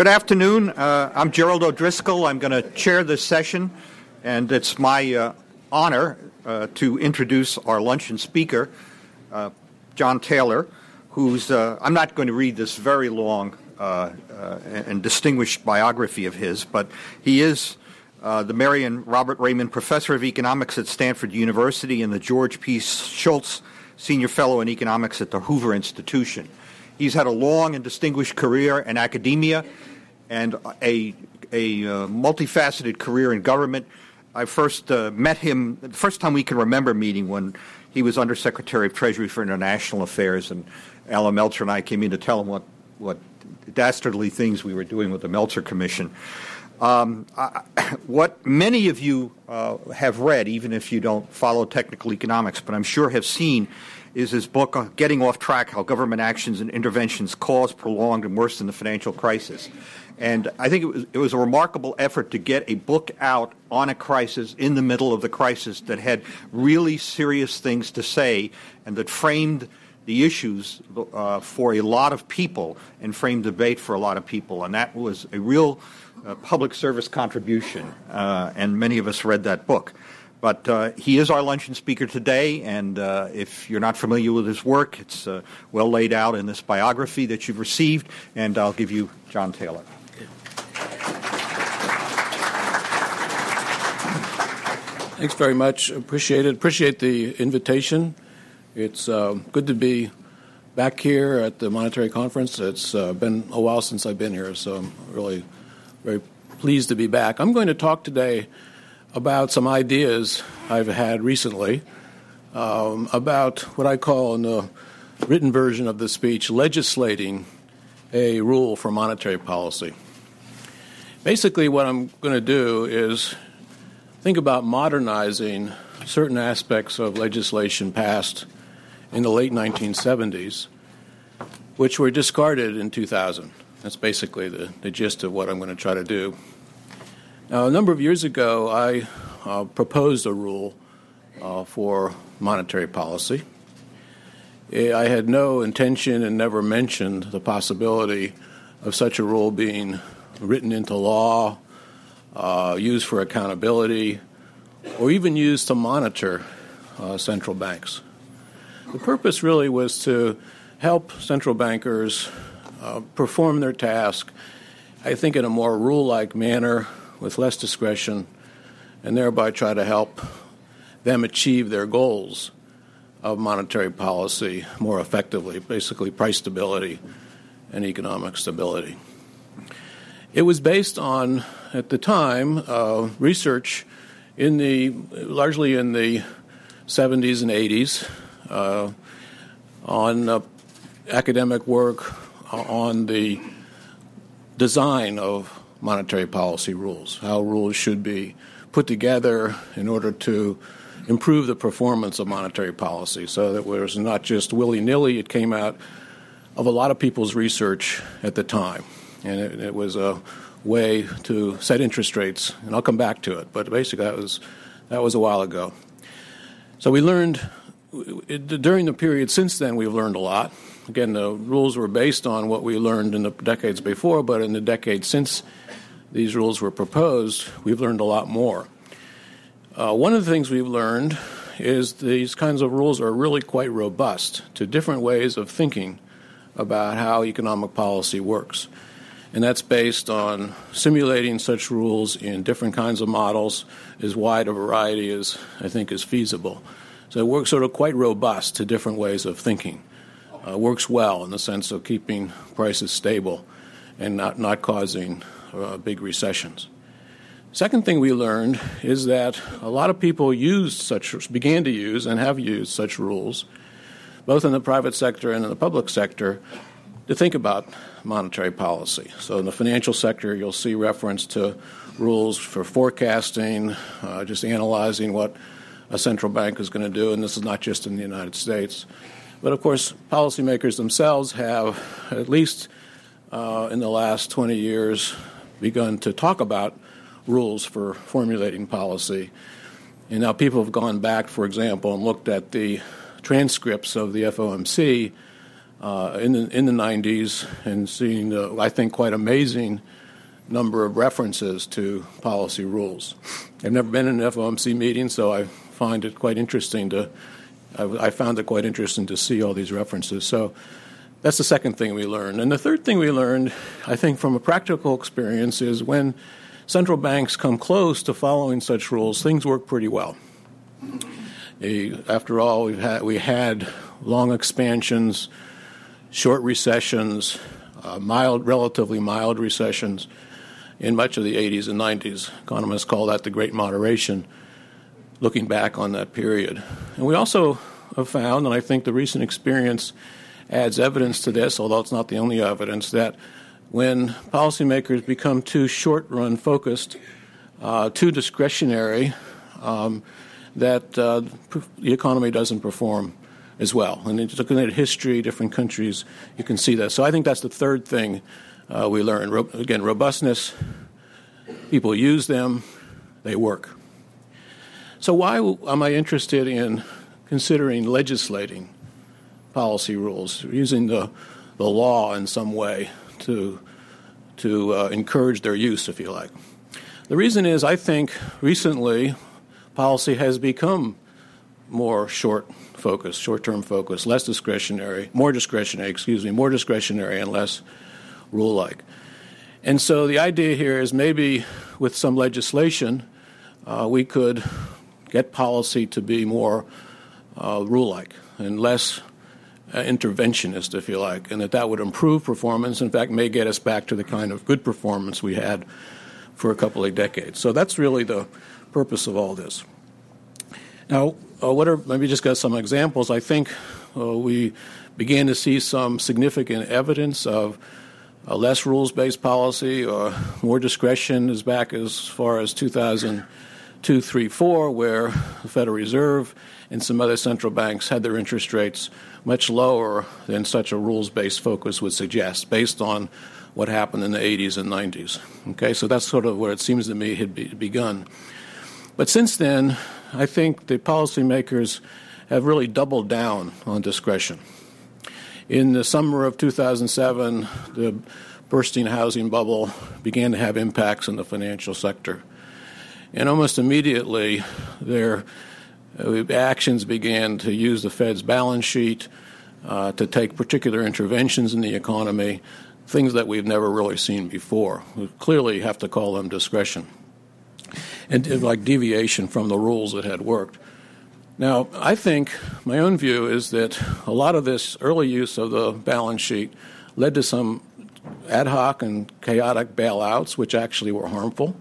Good afternoon. Uh, I'm Gerald O'Driscoll. I'm going to chair this session, and it's my uh, honor uh, to introduce our luncheon speaker, uh, John Taylor, who's, uh, I'm not going to read this very long uh, and distinguished biography of his, but he is the Mary and Robert Raymond Professor of Economics at Stanford University and the George P. Shultz Senior Fellow in Economics at the Hoover Institution. He's had a long and distinguished career in academia and a, a uh, multifaceted career in government. I first uh, met him the first time we can remember meeting when he was Undersecretary of Treasury for International Affairs, and Allan Meltzer and I came in to tell him what, what dastardly things we were doing with the Meltzer Commission. Um, I, what many of you uh, have read, even if you don't follow technical economics, but I'm sure have seen, is his book, uh, Getting Off Track How Government Actions and Interventions Caused, Prolonged, and Worsened the Financial Crisis. And I think it was, it was a remarkable effort to get a book out on a crisis in the middle of the crisis that had really serious things to say and that framed the issues uh, for a lot of people and framed debate for a lot of people. And that was a real uh, public service contribution. Uh, and many of us read that book. But uh, he is our luncheon speaker today, and uh, if you're not familiar with his work, it's uh, well laid out in this biography that you've received, and I'll give you John Taylor. Thanks very much. Appreciate it. Appreciate the invitation. It's uh, good to be back here at the monetary conference. It's uh, been a while since I've been here, so I'm really very pleased to be back. I'm going to talk today about some ideas I've had recently um, about what I call in the written version of the speech legislating a rule for monetary policy. Basically, what I'm going to do is think about modernizing certain aspects of legislation passed in the late 1970s, which were discarded in 2000. That's basically the, the gist of what I'm going to try to do. Now, a number of years ago, I uh, proposed a rule uh, for monetary policy. I had no intention and never mentioned the possibility of such a rule being written into law, uh, used for accountability, or even used to monitor uh, central banks. The purpose really was to help central bankers uh, perform their task, I think, in a more rule like manner with less discretion and thereby try to help them achieve their goals of monetary policy more effectively, basically price stability and economic stability. It was based on, at the time, uh, research in the largely in the 70s and 80s uh, on uh, academic work on the design of monetary policy rules, how rules should be put together in order to improve the performance of monetary policy so that it was not just willy nilly, it came out of a lot of people's research at the time. And it, it, was a way to set interest rates, and I'll come back to it, but basically that was, that was a while ago. So we learned during the period since then, we've learned a lot. Again, the rules were based on what we learned in the decades before, but in the decades since these rules were proposed, we've learned a lot more. Uh, one of the things we've learned is these kinds of rules are really quite robust to different ways of thinking about how economic policy works. And that's based on simulating such rules in different kinds of models, as wide a variety as I think is feasible. So it works sort of quite robust to different ways of thinking. Uh, works well in the sense of keeping prices stable and not, not causing uh, big recessions. Second thing we learned is that a lot of people used such, began to use and have used such rules, both in the private sector and in the public sector, to think about monetary policy. So in the financial sector, you'll see reference to rules for forecasting, uh, just analyzing what a central bank is going to do, and this is not just in the United States. But of course, policymakers themselves have, at least uh, in the last 20 years, begun to talk about rules for formulating policy. And now people have gone back, for example, and looked at the transcripts of the FOMC uh, in the in the 90s and seeing, uh, I think, quite amazing number of references to policy rules. I've never been in an FOMC meeting, so I find it quite interesting to. I, I found it quite interesting to see all these references. So that's the second thing we learned. And the third thing we learned, I think, from a practical experience, is when central banks come close to following such rules, things work pretty well. After all, we've had, we had long expansions, short recessions, uh, mild, relatively mild recessions in much of the 80s and 90s. Economists call that the Great Moderation, looking back on that period. And we also have found, and I think the recent experience adds evidence to this, although it's not the only evidence, that when policymakers become too short run focused, uh, too discretionary, um, that uh, the economy doesn't perform as well. And looking at history, different countries, you can see that. So I think that's the third thing uh, we learn. Ro- again, robustness, people use them, they work. So, why am I interested in considering legislating policy rules, using the, the law in some way to, to uh, encourage their use, if you like? The reason is I think recently policy has become more short focused, short term focus, less discretionary, more discretionary, excuse me, more discretionary and less rule like. And so the idea here is maybe with some legislation, uh, we could get policy to be more uh, rule like and less uh, interventionist, if you like, and that that would improve performance. In fact, may get us back to the kind of good performance we had for a couple of decades. So that's really the purpose of all this. Now, uh, what are maybe just got some examples? I think uh, we began to see some significant evidence of a less rules based policy or more discretion as back as far as 2002, 3, 4, where the Federal Reserve and some other central banks had their interest rates much lower than such a rules based focus would suggest, based on what happened in the 80s and 90s. Okay, so that's sort of where it seems to me had be, begun. But since then, I think the policymakers have really doubled down on discretion. In the summer of 2007, the bursting housing bubble began to have impacts on the financial sector. And almost immediately, their uh, actions began to use the Fed's balance sheet uh, to take particular interventions in the economy, things that we've never really seen before. We clearly have to call them discretion and like deviation from the rules that had worked. Now, I think my own view is that a lot of this early use of the balance sheet led to some ad hoc and chaotic bailouts, which actually were harmful.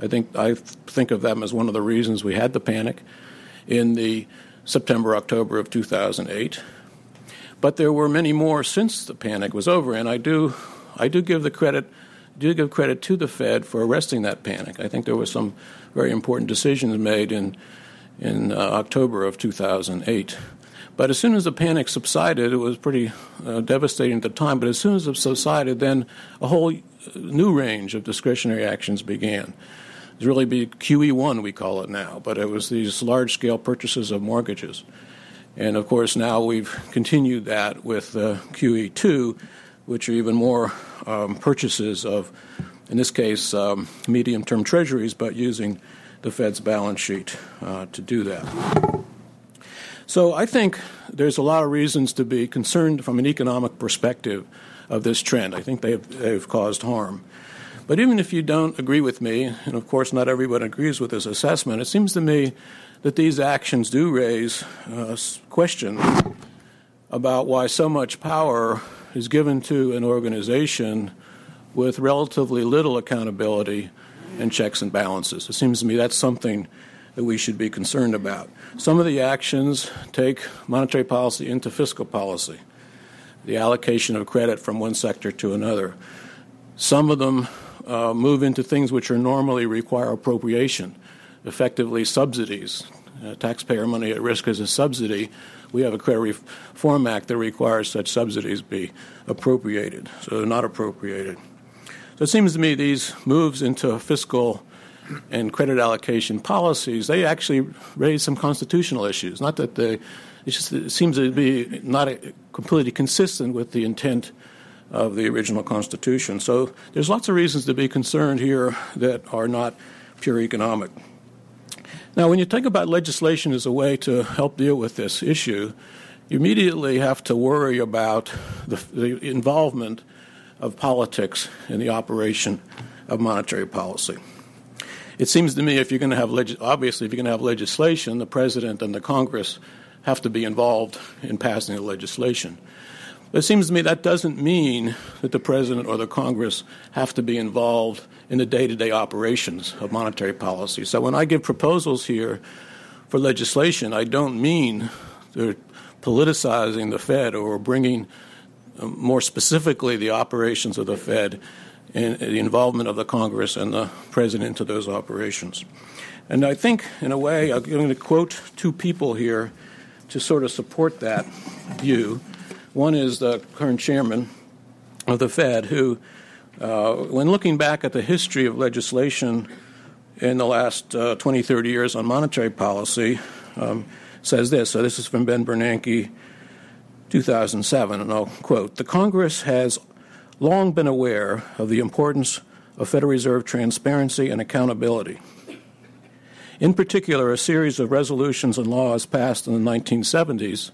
I think I think of them as one of the reasons we had the panic in the September October of 2008. But there were many more since the panic was over, and I do I do give the credit do give credit to the Fed for arresting that panic. I think there were some very important decisions made in in uh, October of 2008. But as soon as the panic subsided, it was pretty uh, devastating at the time. But as soon as it subsided, then a whole new range of discretionary actions began. It's really be QE1, we call it now, but it was these large scale purchases of mortgages. And of course, now we've continued that with uh, QE2, which are even more um, purchases of, in this case, um, medium term treasuries, but using the Fed's balance sheet uh, to do that. So I think there's a lot of reasons to be concerned from an economic perspective of this trend. I think they've, they've caused harm. But even if you don't agree with me, and of course not everyone agrees with this assessment, it seems to me that these actions do raise uh, questions about why so much power is given to an organization with relatively little accountability and checks and balances. It seems to me that's something that we should be concerned about. Some of the actions take monetary policy into fiscal policy, the allocation of credit from one sector to another. Some of them uh, move into things which are normally require appropriation, effectively subsidies. Uh, taxpayer money at risk is a subsidy we have a Credit Reform Act that requires such subsidies be appropriated, so they're not appropriated. So it seems to me these moves into fiscal and credit allocation policies, they actually raise some constitutional issues. Not that they, it just it seems to be not a, completely consistent with the intent of the original Constitution. So there's lots of reasons to be concerned here that are not pure economic. Now, when you think about legislation as a way to help deal with this issue, you immediately have to worry about the, the involvement of politics in the operation of monetary policy. It seems to me if you're going to have leg- obviously if you're going to have legislation, the president and the Congress have to be involved in passing the legislation. But it seems to me that doesn't mean that the president or the Congress have to be involved in the day to day operations of monetary policy. So when I give proposals here for legislation, I don't mean they're politicizing the Fed or bringing um, more specifically the operations of the Fed and the involvement of the Congress and the president into those operations. And I think, in a way, I'm going to quote two people here to sort of support that view. One is the current chairman of the Fed, who, uh, when looking back at the history of legislation in the last uh, 20, 30 years on monetary policy, um, says this. So this is from Ben Bernanke, 2007, and I'll quote The Congress has long been aware of the importance of Federal Reserve transparency and accountability. In particular, a series of resolutions and laws passed in the 1970s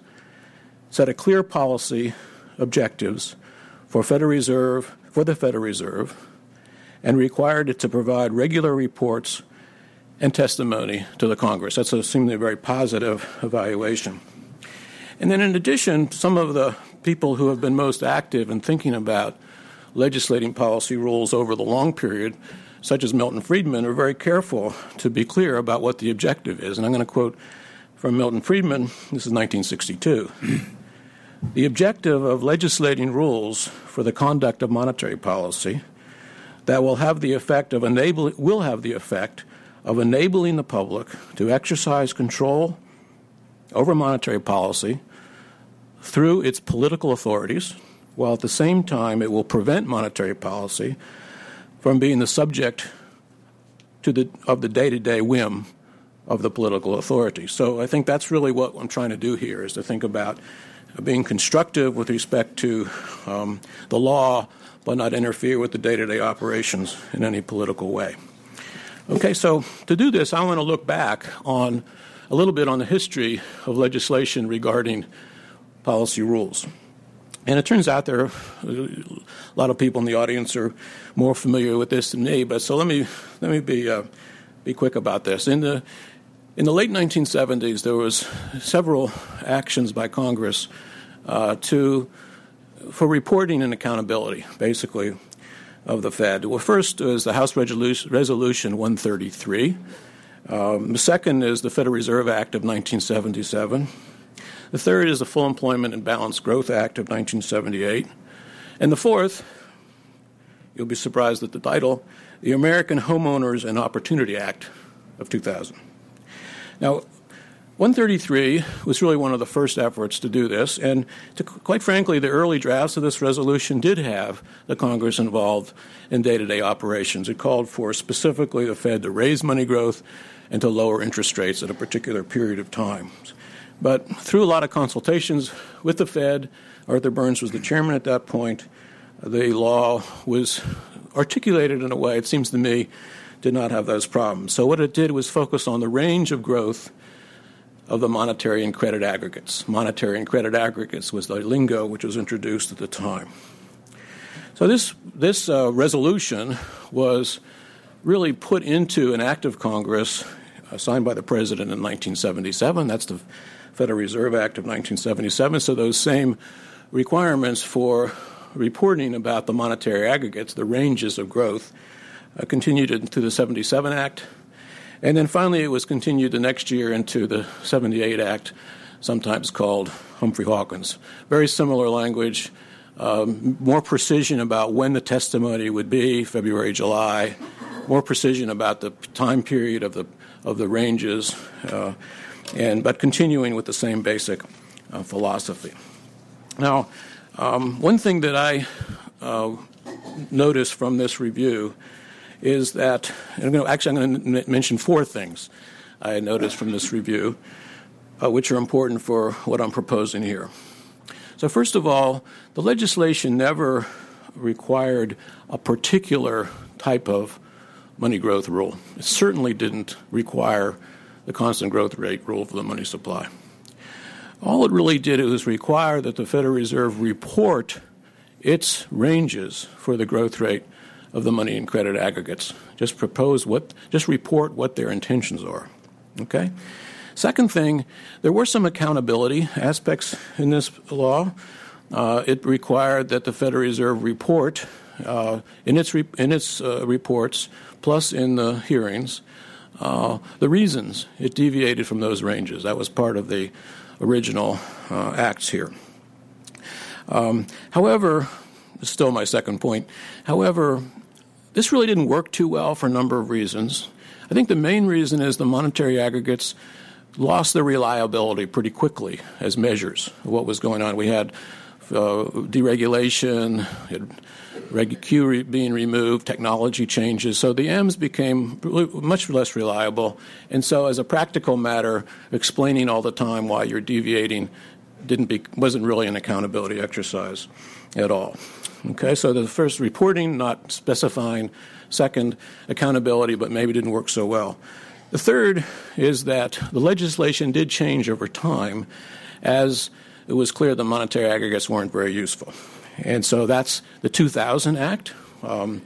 set a clear policy objectives for Federal Reserve for the Federal Reserve and required it to provide regular reports and testimony to the Congress. That's a, seemingly very positive evaluation. And then, in addition, some of the people who have been most active in thinking about legislating policy rules over the long period, such as Milton Friedman, are very careful to be clear about what the objective is. And I'm going to quote from Milton Friedman, this is 1962. The objective of legislating rules for the conduct of monetary policy that will have the effect of enable, will have the effect of enabling the public to exercise control over monetary policy through its political authorities, while at the same time it will prevent monetary policy from being the subject to the, of the day to day whim of the political authority. So I think that's really what I'm trying to do here is to think about being constructive with respect to um, the law, but not interfere with the day to day operations in any political way. Okay, so to do this, I want to look back on a little bit on the history of legislation regarding policy rules. And it turns out there are a lot of people in the audience are more familiar with this than me. But so let me let me be uh, be quick about this. In the in the late 1970s, there was several actions by Congress uh, to for reporting and accountability, basically of the Fed. Well, first is the House Resolution 133. Um, the second is the Federal Reserve Act of 1977. The third is the Full Employment and Balanced Growth Act of 1978. And the fourth, you'll be surprised at the title, the American Homeowners and Opportunity Act of 2000. Now, 133 was really one of the first efforts to do this, and to, quite frankly, the early drafts of this resolution did have the Congress involved in day to day operations. It called for specifically the Fed to raise money growth and to lower interest rates at a particular period of time. But through a lot of consultations with the Fed, Arthur Burns was the chairman at that point, the law was articulated in a way, it seems to me, did not have those problems. So, what it did was focus on the range of growth of the monetary and credit aggregates. Monetary and credit aggregates was the lingo which was introduced at the time. So this this uh, resolution was really put into an act of Congress uh, signed by the president in 1977. That's the Federal Reserve Act of 1977. So those same requirements for reporting about the monetary aggregates, the ranges of growth, uh, continued into the 77 Act and then finally, it was continued the next year into the 78 Act, sometimes called Humphrey Hawkins. Very similar language, um, more precision about when the testimony would be, February, July, more precision about the time period of the, of the ranges, uh, and, but continuing with the same basic uh, philosophy. Now, um, one thing that I uh, noticed from this review is that, I'm going to, actually, I'm going to mention four things I noticed from this review, uh, which are important for what I'm proposing here. So, first of all, the legislation never required a particular type of money growth rule. It certainly didn't require the constant growth rate rule for the money supply. All it really did was require that the Federal Reserve report its ranges for the growth rate of the money and credit aggregates. Just propose what, just report what their intentions are. Okay? Second thing, there were some accountability aspects in this law. Uh, it required that the Federal Reserve report uh, in its, re- in its uh, reports, plus in the hearings, uh, the reasons it deviated from those ranges. That was part of the original uh, acts here. Um, however, still my second point. However, this really didn't work too well for a number of reasons. I think the main reason is the monetary aggregates lost their reliability pretty quickly as measures of what was going on. We had uh, deregulation, Reg Q re- being removed, technology changes. So the M's became much less reliable. And so, as a practical matter, explaining all the time why you're deviating didn't be, wasn't really an accountability exercise at all. Okay, so the first reporting, not specifying. Second, accountability, but maybe didn't work so well. The third is that the legislation did change over time as it was clear the monetary aggregates weren't very useful. And so that's the 2000 Act. Um,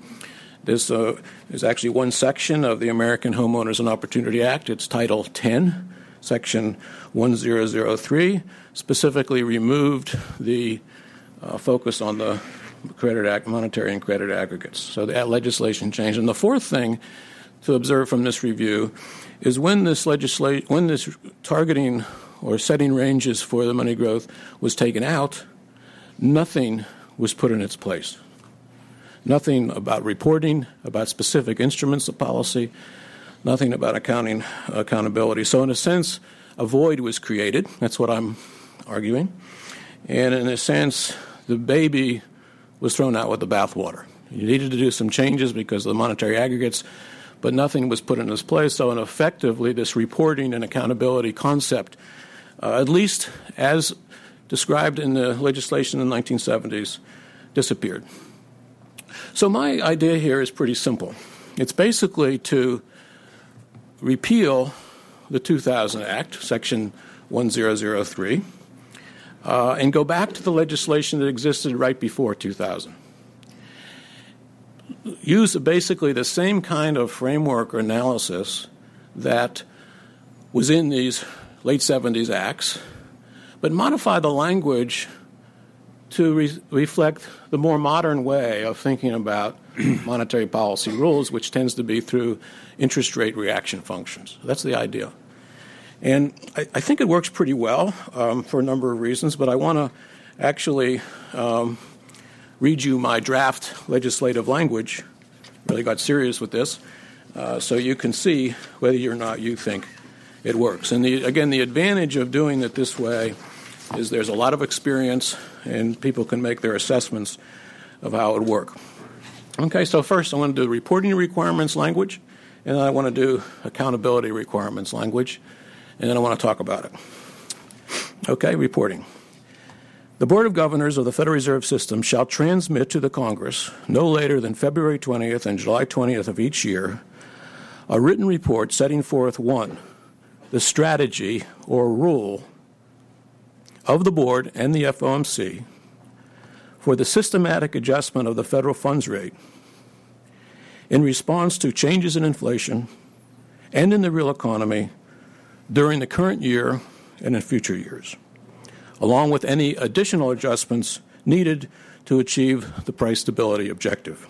there's, uh, there's actually one section of the American Homeowners and Opportunity Act. It's Title 10, Section 1003, specifically removed the uh, focus on the credit ag- monetary and credit aggregates. So that legislation changed. And the fourth thing to observe from this review is when this legislation, when this targeting or setting ranges for the money growth was taken out, nothing was put in its place. Nothing about reporting, about specific instruments of policy, nothing about accounting accountability. So, in a sense, a void was created. That's what I'm arguing. And in a sense, the baby was thrown out with the bathwater. You needed to do some changes because of the monetary aggregates, but nothing was put in its place. So, and effectively, this reporting and accountability concept, uh, at least as described in the legislation in the 1970s, disappeared. So, my idea here is pretty simple it's basically to repeal the 2000 Act, Section 1003, uh, and go back to the legislation that existed right before 2000. Use basically the same kind of framework or analysis that was in these late 70s acts, but modify the language to re- reflect the more modern way of thinking about monetary policy rules, which tends to be through interest rate reaction functions. That's the idea. And I, I think it works pretty well um, for a number of reasons, but I want to actually um, read you my draft legislative language. Really got serious with this, uh, so you can see whether or not you think it works. And the, again, the advantage of doing it this way is there's a lot of experience and people can make their assessments of how it would work. Okay, so first I want to do reporting requirements language, and then I want to do accountability requirements language, and then I want to talk about it. Okay, reporting. The Board of Governors of the Federal Reserve System shall transmit to the Congress no later than February 20th and July 20th of each year a written report setting forth one, the strategy or rule of the board and the FOMC for the systematic adjustment of the federal funds rate in response to changes in inflation and in the real economy during the current year and in future years, along with any additional adjustments needed to achieve the price stability objective.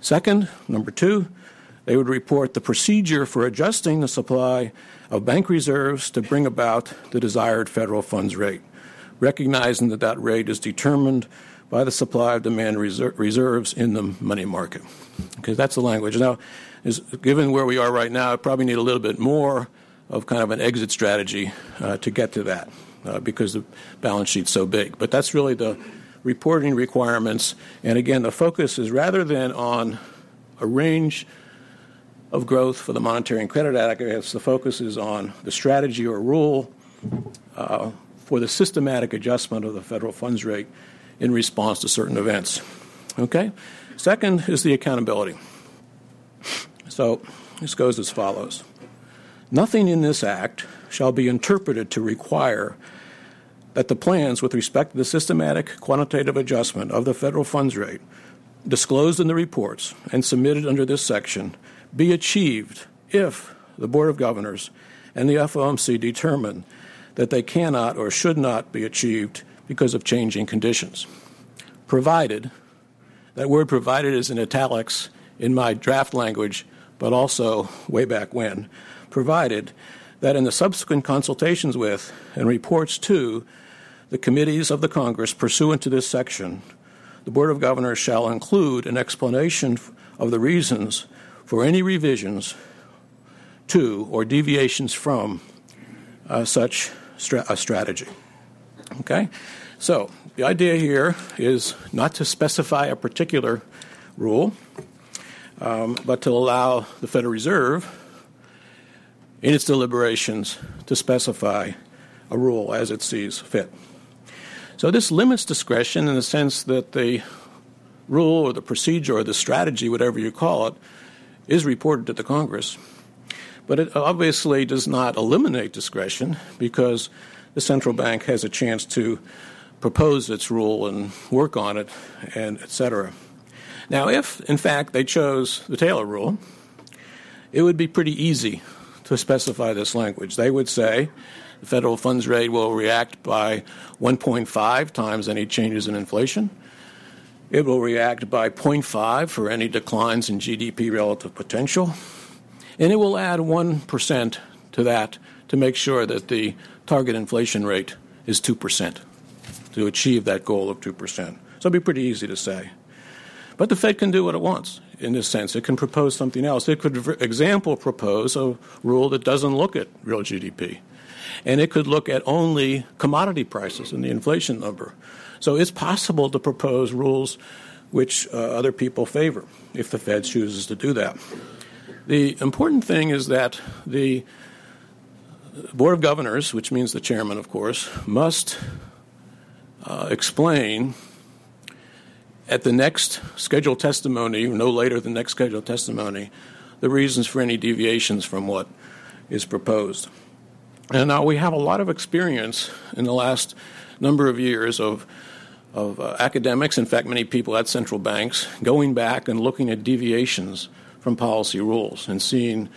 Second, number two, they would report the procedure for adjusting the supply of bank reserves to bring about the desired federal funds rate, recognizing that that rate is determined by the supply of demand reserves in the money market. Okay, that's the language. Now, is, given where we are right now, I probably need a little bit more of kind of an exit strategy uh, to get to that uh, because the balance sheet's so big. But that's really the reporting requirements. And again, the focus is rather than on a range of growth for the monetary and credit aggregates. The focus is on the strategy or rule uh, for the systematic adjustment of the federal funds rate in response to certain events. Okay? Second is the accountability. So this goes as follows Nothing in this act shall be interpreted to require that the plans with respect to the systematic quantitative adjustment of the federal funds rate disclosed in the reports and submitted under this section be achieved if the Board of Governors and the FOMC determine that they cannot or should not be achieved because of changing conditions. Provided, that word provided is in italics in my draft language, but also way back when, provided that in the subsequent consultations with and reports to the committees of the Congress pursuant to this section, the Board of Governors shall include an explanation of the reasons for any revisions to or deviations from uh, such stra- a strategy. Okay? So, the idea here is not to specify a particular rule, um, but to allow the Federal Reserve in its deliberations to specify a rule as it sees fit. So this limits discretion in the sense that the rule or the procedure or the strategy, whatever you call it, is reported to the Congress. But it obviously does not eliminate discretion because the central bank has a chance to propose its rule and work on it, and et cetera. Now, if in fact they chose the Taylor rule, it would be pretty easy to specify this language. They would say the federal funds rate will react by 1.5 times any changes in inflation. It will react by 0.5 for any declines in GDP relative potential. And it will add 1% to that to make sure that the target inflation rate is 2% to achieve that goal of 2%. So it'd be pretty easy to say. But the Fed can do what it wants in this sense. It can propose something else. It could, for example, propose a rule that doesn't look at real GDP. And it could look at only commodity prices and the inflation number. So it's possible to propose rules which uh, other people favor if the Fed chooses to do that. The important thing is that the Board of Governors, which means the chairman, of course, must uh, explain at the next scheduled testimony, no later than next scheduled testimony, the reasons for any deviations from what is proposed. And now we have a lot of experience in the last number of years of of uh, academics, in fact, many people at central banks, going back and looking at deviations from policy rules and seeing,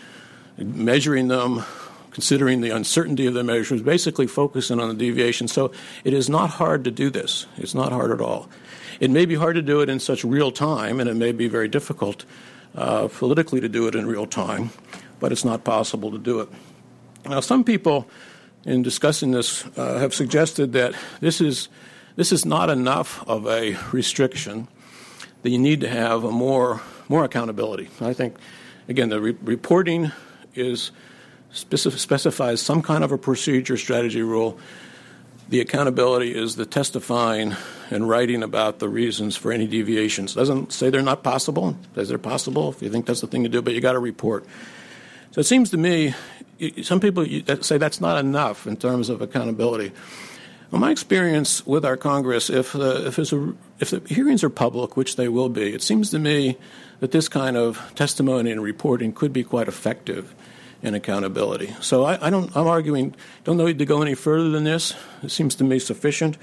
measuring them, considering the uncertainty of the measures, basically focusing on the deviation. So it is not hard to do this. It's not hard at all. It may be hard to do it in such real time, and it may be very difficult uh, politically to do it in real time, but it's not possible to do it. Now, some people, in discussing this, uh, have suggested that this is this is not enough of a restriction. That you need to have a more more accountability. I think, again, the re- reporting is specif- specifies some kind of a procedure, strategy, rule. The accountability is the testifying and writing about the reasons for any deviations. Doesn't say they're not possible. Says they're possible if you think that's the thing to do, but you got to report. So it seems to me, some people say that's not enough in terms of accountability. Well, my experience with our Congress, if uh, if, a, if the hearings are public, which they will be, it seems to me that this kind of testimony and reporting could be quite effective in accountability. So I, I don't. I'm arguing. Don't need to go any further than this. It seems to me sufficient.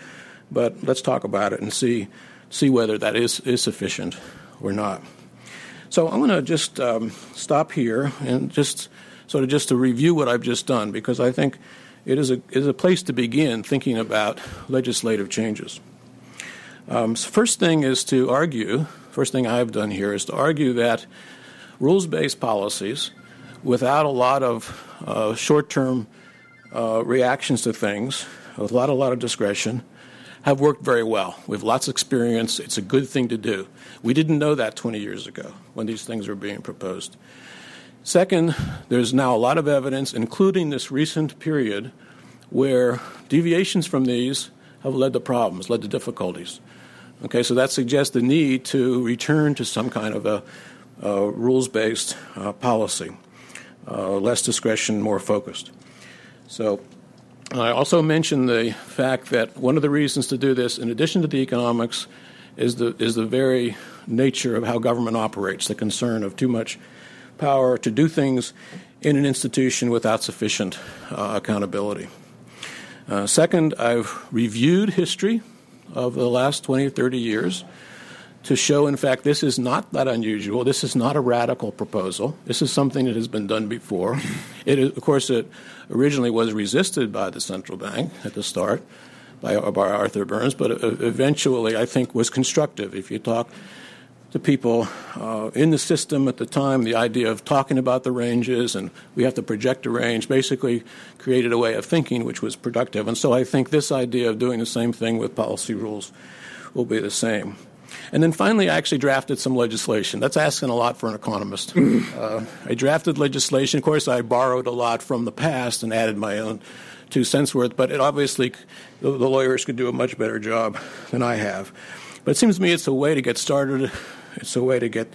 But let's talk about it and see see whether that is is sufficient or not. So I'm going to just um, stop here and just sort of just to review what I've just done because I think it is a is a place to begin thinking about legislative changes. Um, so first thing is to argue. First thing I've done here is to argue that rules-based policies, without a lot of uh, short-term uh, reactions to things, with a lot a lot of discretion, have worked very well. We have lots of experience. It's a good thing to do. We didn't know that 20 years ago when these things were being proposed. Second, there's now a lot of evidence, including this recent period, where deviations from these have led to problems, led to difficulties. Okay, so that suggests the need to return to some kind of a uh, rules based uh, policy, less discretion, more focused. So, I also mentioned the fact that one of the reasons to do this, in addition to the economics, is the, is the very nature of how government operates, the concern of too much power to do things in an institution without sufficient uh, accountability. Uh, second, I've reviewed history of the last 20 or 30 years to show, in fact, this is not that unusual. This is not a radical proposal. This is something that has been done before. It is, of course, it originally was resisted by the central bank at the start by, by Arthur Burns, but eventually I think was constructive. If you talk to people uh, in the system at the time, the idea of talking about the ranges and we have to project a range basically created a way of thinking which was productive. And so I think this idea of doing the same thing with policy rules will be the same. And then finally, I actually drafted some legislation. That's asking a lot for an economist. uh, I drafted legislation. Of course, I borrowed a lot from the past and added my own two cents worth, but it obviously the, the lawyers could do a much better job than I have. But it seems to me it's a way to get started it's a way to get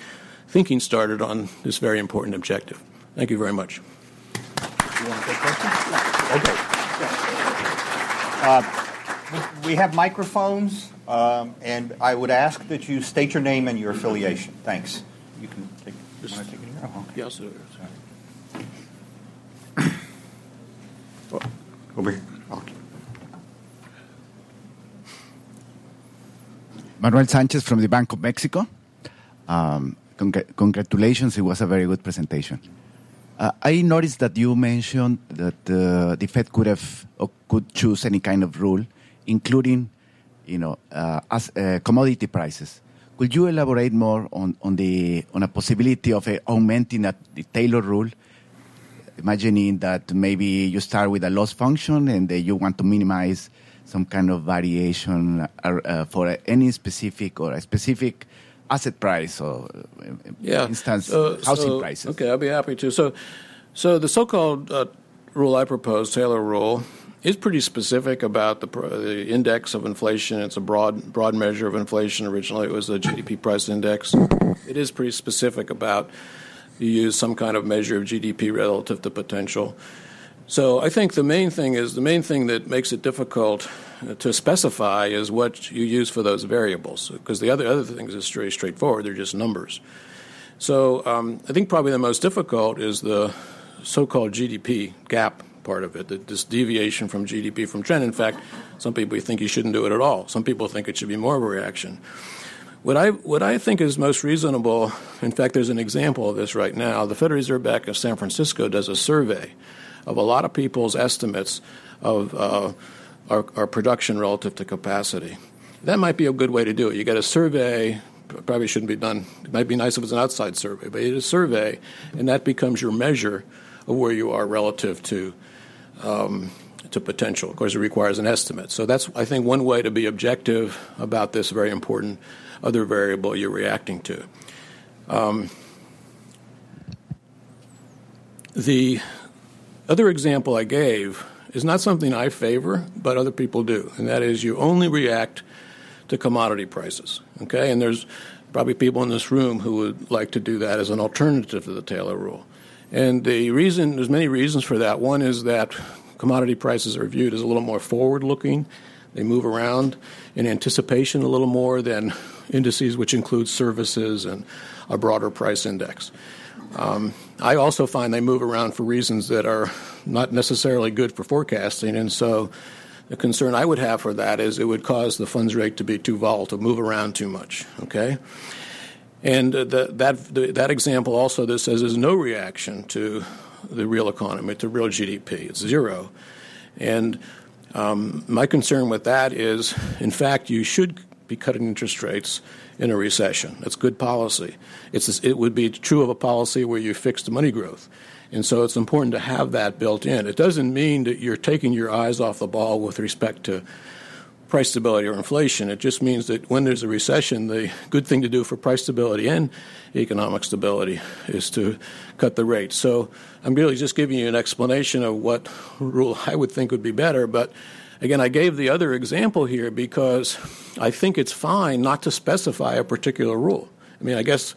thinking started on this very important objective. Thank you very much. You want to take questions? Okay. Uh, we have microphones, um, and I would ask that you state your name and your affiliation. Thanks. You can take. You want to take it here? Oh, okay. Yes, sir. Over here. Okay. Manuel Sanchez from the Bank of Mexico. Um, congratulations, it was a very good presentation. Uh, I noticed that you mentioned that uh, the Fed could have or could choose any kind of rule, including, you know, uh, as uh, commodity prices. Could you elaborate more on, on the on a possibility of uh, augmenting that, the Taylor rule, imagining that maybe you start with a loss function and you want to minimize some kind of variation uh, for any specific or a specific asset price or, yeah. instance, uh, housing so, prices. Okay, I'll be happy to. So, so the so-called uh, rule I propose, Taylor rule, is pretty specific about the, the, index of inflation. It's a broad broad measure of inflation. Originally, it was the GDP price index. It is pretty specific about you use some kind of measure of GDP relative to potential. So I think the main thing is the main thing that makes it difficult to specify is what you use for those variables, because the other other things is very straightforward; they're just numbers. So um, I think probably the most difficult is the so-called GDP gap part of it, this deviation from GDP from trend. In fact, some people think you shouldn't do it at all. Some people think it should be more of a reaction. What I, what I think is most reasonable, in fact, there's an example of this right now. The Federal Reserve Bank of San Francisco does a survey of a lot of people's estimates of uh, our, our production relative to capacity. That might be a good way to do it. You get a survey, probably shouldn't be done. It might be nice if it's an outside survey, but it's a survey, and that becomes your measure of where you are relative to um, to potential. Of course, it requires an estimate. So that's, I think, one way to be objective about this very important other variable you're reacting to. Um, the other example I gave is not something I favor, but other people do, and that is you only react to commodity prices. Okay, and there's probably people in this room who would like to do that as an alternative to the Taylor rule. And the reason, there's many reasons for that. One is that commodity prices are viewed as a little more forward looking. They move around in anticipation a little more than indices, which include services and a broader price index. Um, I also find they move around for reasons that are not necessarily good for forecasting, and so the concern I would have for that is it would cause the funds rate to be too volatile, move around too much. Okay, and uh, that the, that example also this says there's no reaction to the real economy, to real GDP. It's zero, and um, my concern with that is, in fact, you should be cutting interest rates in a recession. That's good policy. It's, it would be true of a policy where you fix the money growth. And so it's important to have that built in. It doesn't mean that you're taking your eyes off the ball with respect to price stability or inflation. It just means that when there's a recession, the good thing to do for price stability and economic stability is to cut the rate. So I'm really just giving you an explanation of what rule I would think would be better, but Again, I gave the other example here because I think it's fine not to specify a particular rule. I mean, I guess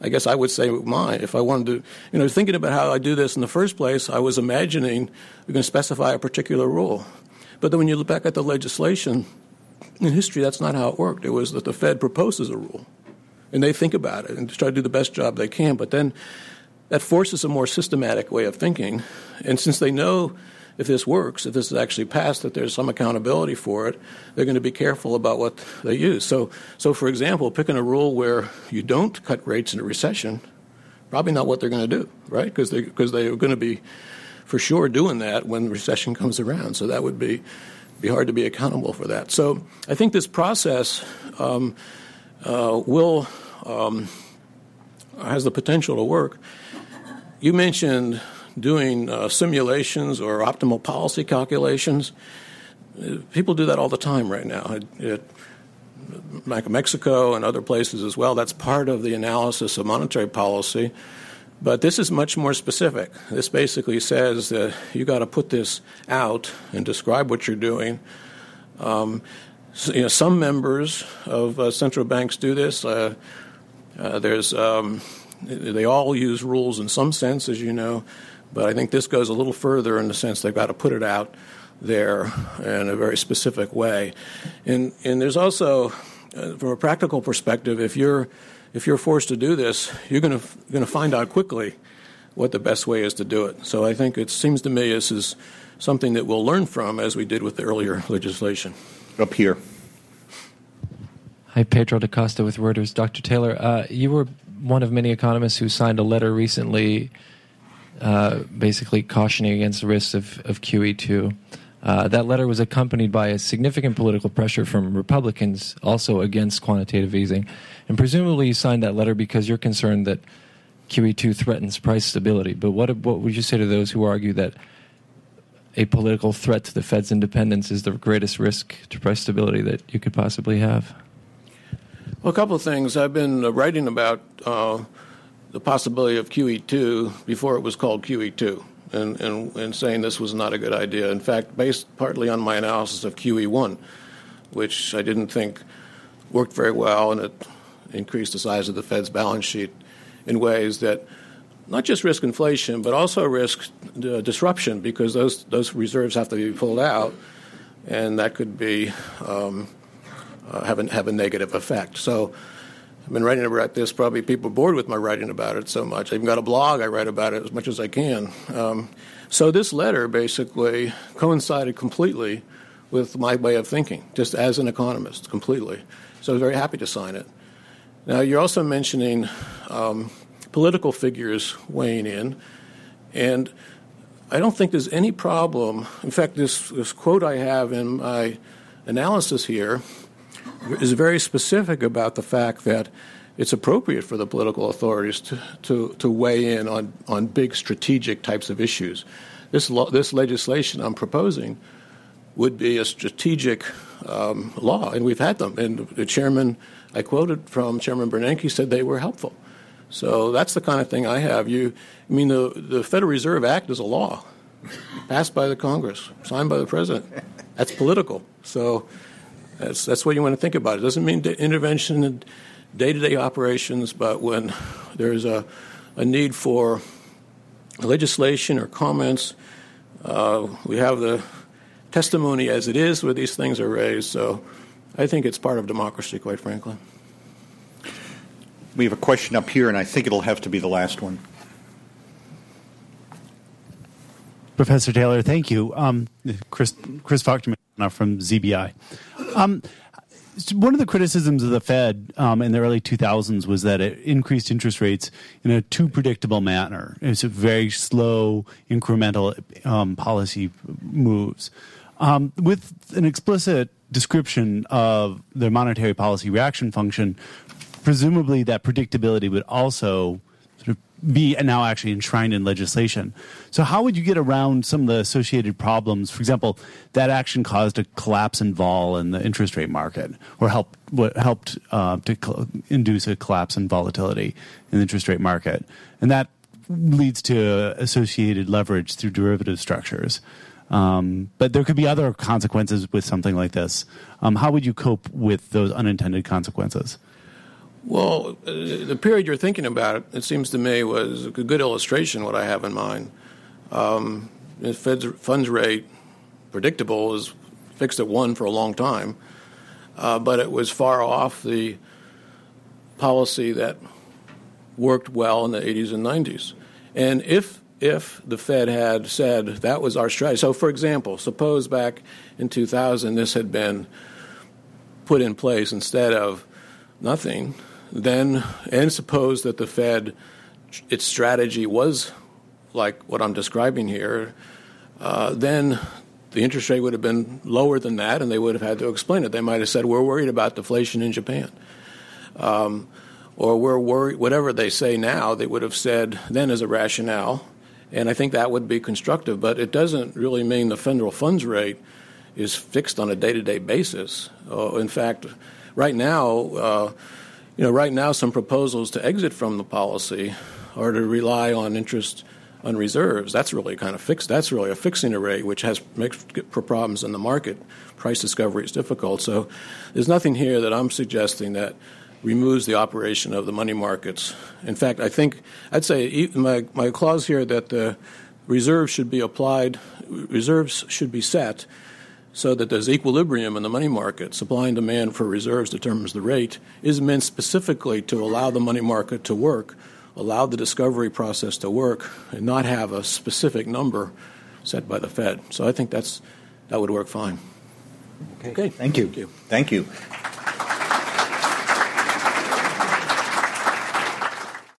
I guess I would say mine. If I wanted to, you know, thinking about how I do this in the first place, I was imagining we're going to specify a particular rule. But then when you look back at the legislation, in history, that's not how it worked. It was that the Fed proposes a rule, and they think about it and try to do the best job they can. But then that forces a more systematic way of thinking. And since they know if this works, if this is actually passed, that there's some accountability for it, they're going to be careful about what they use. So, so for example, picking a rule where you don't cut rates in a recession, probably not what they're going to do, right? Because they because they're going to be for sure doing that when the recession comes around. So that would be be hard to be accountable for that. So I think this process um, uh, will um, has the potential to work. You mentioned doing uh, simulations or optimal policy calculations. Uh, people do that all the time right now. It, it, Mexico and other places as well, that's part of the analysis of monetary policy. But this is much more specific. This basically says that you got to put this out and describe what you're doing. Um, so, you know, some members of uh, central banks do this. Uh, uh, there's um, they all use rules in some sense, as you know. But I think this goes a little further in the sense they've got to put it out there in a very specific way. And, and there's also, uh, from a practical perspective, if you're, if you're forced to do this, you're going to find out quickly what the best way is to do it. So I think it seems to me this is something that we'll learn from as we did with the earlier legislation. Up here. Hi, Pedro da Costa with Reuters. Dr. Taylor, uh, you were one of many economists who signed a letter recently uh, basically cautioning against the risks of, of QE2. Uh, that letter was accompanied by a significant political pressure from Republicans also against quantitative easing. And presumably you signed that letter because you're concerned that QE2 threatens price stability. But what, what would you say to those who argue that a political threat to the Fed's independence is the greatest risk to price stability that you could possibly have? Well, a couple of things. I've been writing about uh, the possibility of QE2 before it was called QE2 and, and, and saying this was not a good idea. In fact, based partly on my analysis of QE1, which I didn't think worked very well and it increased the size of the Fed's balance sheet in ways that not just risk inflation, but also risk uh, disruption because those, those reserves have to be pulled out, and that could be um, uh, have, a, have a negative effect. So I've been writing about this. Probably people are bored with my writing about it so much. I even got a blog. I write about it as much as I can. Um, so this letter basically coincided completely with my way of thinking, just as an economist, completely. So I was very happy to sign it. Now you're also mentioning um, political figures weighing in, and I don't think there's any problem. In fact, this, this quote I have in my analysis here is very specific about the fact that it's appropriate for the political authorities to, to, to weigh in on, on big strategic types of issues. This, law, this legislation I'm proposing would be a strategic um, law, and we've had them. And the chairman I quoted from Chairman Bernanke said they were helpful. So that's the kind of thing I have. You, I mean, the, the Federal Reserve Act is a law passed by the Congress, signed by the president. That's political. So that's, that's what you want to think about. It doesn't mean intervention in day to day operations, but when there's a, a need for legislation or comments, uh, we have the testimony as it is where these things are raised. So I think it's part of democracy, quite frankly. We have a question up here, and I think it'll have to be the last one. Professor Taylor, thank you. Um, Chris Chris Faulkner from ZBI. Um, one of the criticisms of the Fed um, in the early 2000s was that it increased interest rates in a too predictable manner. It's a very slow, incremental um, policy moves. Um, with an explicit description of the monetary policy reaction function, presumably that predictability would also be now actually enshrined in legislation. So, how would you get around some of the associated problems? For example, that action caused a collapse in vol in the interest rate market, or helped what helped uh, to cl- induce a collapse in volatility in the interest rate market, and that leads to associated leverage through derivative structures. Um, but there could be other consequences with something like this. Um, how would you cope with those unintended consequences? Well, uh, the period you're thinking about, it seems to me, was a good illustration of what I have in mind. Um, the Fed's funds rate, predictable, is fixed at one for a long time, uh, but it was far off the policy that worked well in the 80s and 90s. And if if the Fed had said that was our strategy, so for example, suppose back in 2000 this had been put in place instead of nothing, then, and suppose that the Fed, its strategy was like what I'm describing here, uh, then the interest rate would have been lower than that, and they would have had to explain it. They might have said, "We're worried about deflation in Japan," um, or "We're worried." Whatever they say now, they would have said then as a rationale, and I think that would be constructive. But it doesn't really mean the federal funds rate is fixed on a day-to-day basis. Uh, in fact, right now. Uh, you know, right now, some proposals to exit from the policy are to rely on interest on reserves. That's really kind of fixed. That's really a fixing rate, which has makes for problems in the market. Price discovery is difficult. So, there's nothing here that I'm suggesting that removes the operation of the money markets. In fact, I think I'd say my my clause here that the reserves should be applied, reserves should be set so that there's equilibrium in the money market. Supply and demand for reserves determines the rate, is meant specifically to allow the money market to work, allow the discovery process to work, and not have a specific number set by the Fed. So I think that's that would work fine. Okay. okay. Thank you. Thank you. Thank you.